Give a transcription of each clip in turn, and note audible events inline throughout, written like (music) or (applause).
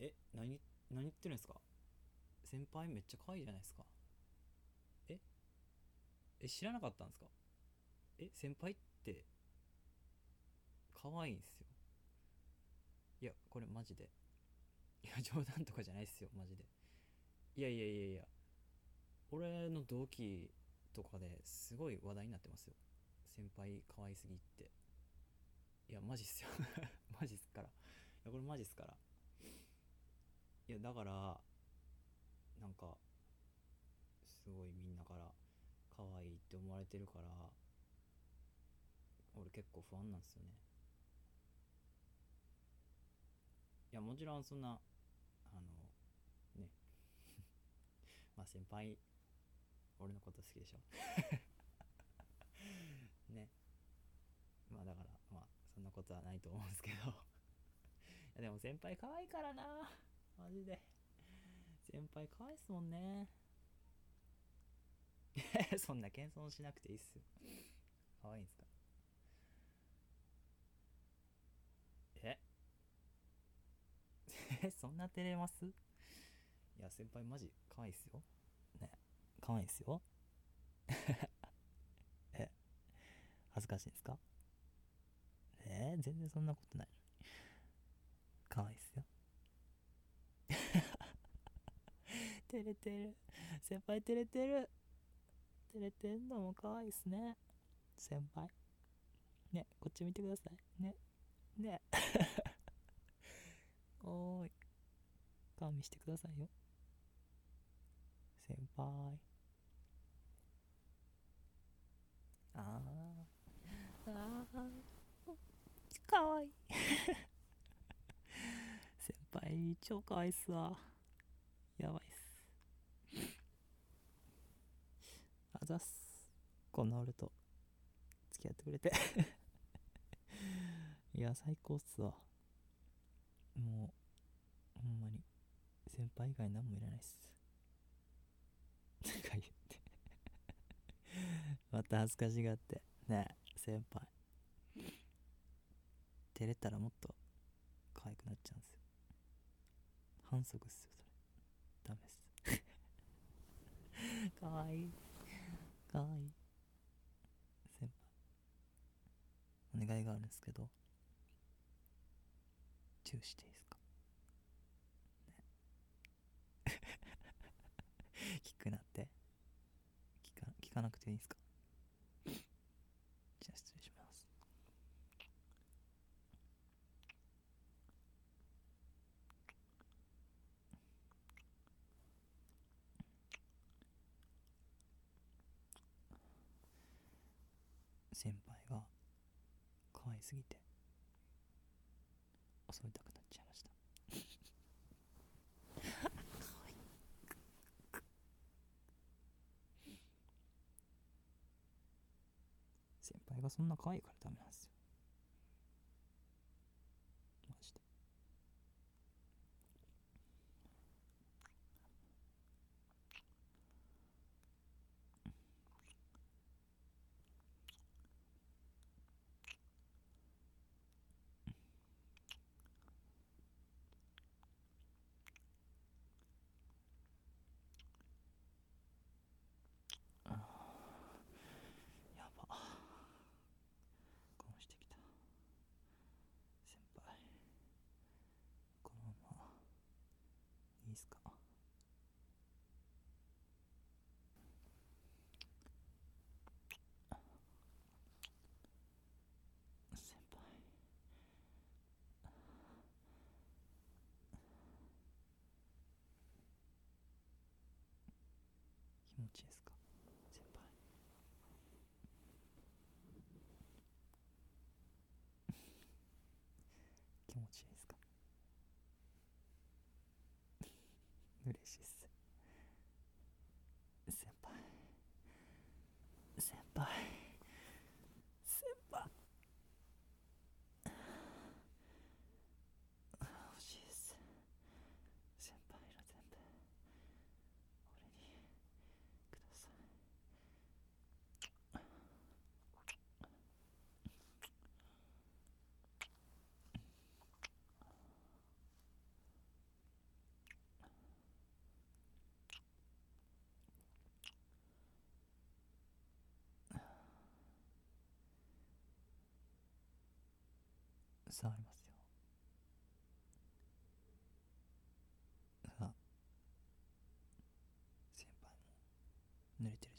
え何何言ってるんですか？先輩めっちゃ可愛いじゃないですか。ええ知らなかったんですか？え先輩って可愛いんすよ。いやこれマジで。いや冗談とかじゃないっすよマジで。いやいやいやいや。俺の同期とかですごい話題になってますよ。先輩可愛すぎって。いやマジっすよ。(laughs) マジっすから。いやこれマジっすから。いやだからなんかすごいみんなから可愛いって思われてるから俺結構不安なんですよね。いやもちろんそんなあのね。(laughs) まあ先輩俺のこと好きでしょ。(laughs) ね。まあだからまあそんなことはないと思うんですけど。(laughs) いやでも先輩可愛いからな。マジで。先輩可愛いっすもんね。(laughs) そんな謙遜しなくていいっすよ。可愛いんすか？え？え (laughs) そんな照れます？いや先輩マジ可愛いっすよ。ね可愛いっすよ。(laughs) え？恥ずかしいんすか？え？ー、全然そんなことないのに。可愛いっすよ。照れてる。先輩照れてる。照れてんのも可愛いっすね。先輩。ねこっち見てください。ねね。(laughs) おーい。顔見してくださいよ。先輩。あー。あー。かわい。い (laughs) 先輩超かわいいっすわ。やばいっす。ざすこんな俺と付き合ってくれて。(laughs) いや最高っすわ。もうほんまに先輩以外何もいらないっす。とか言って。(laughs) また恥ずかしがって。ねえ先輩。照れたらもっと可愛くなっちゃうんですよ。反則っすよそれ。ダメっす。(laughs) かわいいかわいい先輩お願いがあるんですけど。チューしていいですか？ね。(laughs) 聞くなって。聞か聞かなくていいですか？じゃあ失礼します。先輩。いすぎて。襲いたくなっちゃいました。可愛い先輩がそんな可愛いからダメなんですよマジでやばこうしてきた先輩このままいいっすか？先輩。気持ちいいですか？先輩。(laughs) 気持ちいいですか？嬉さんありますよ。さあ先輩も濡れてる。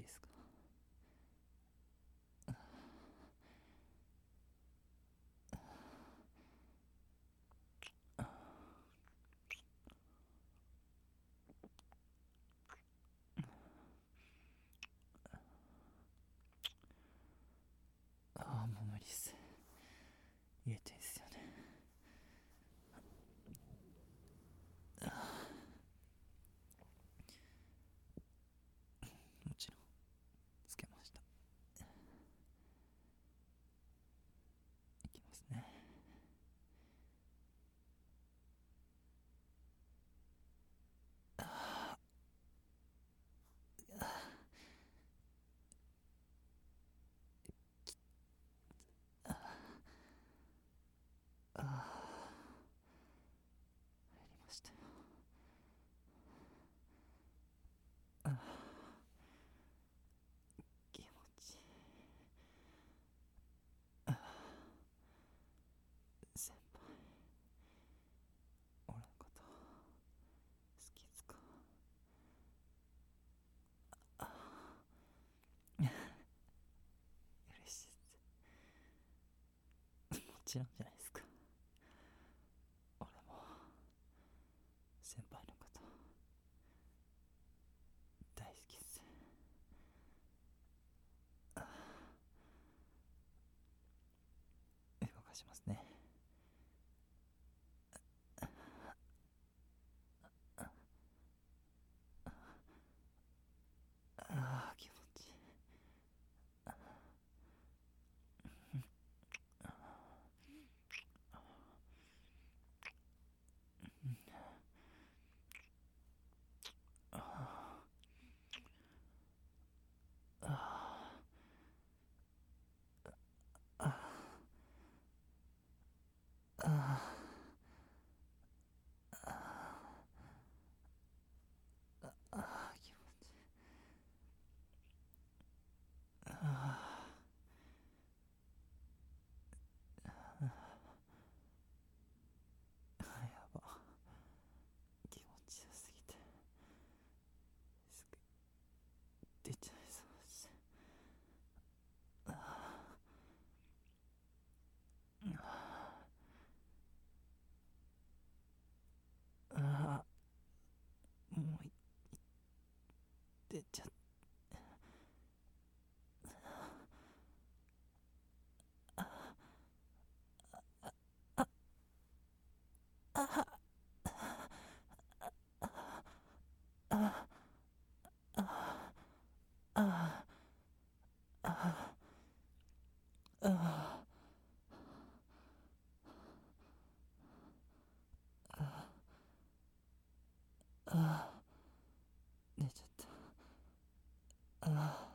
しいですかああ入りましたよ。ああ気持ちいい。ああ先輩。俺のこと好きですか？ああ嬉しいです。もちろんじゃないです。かしますね。了。あ。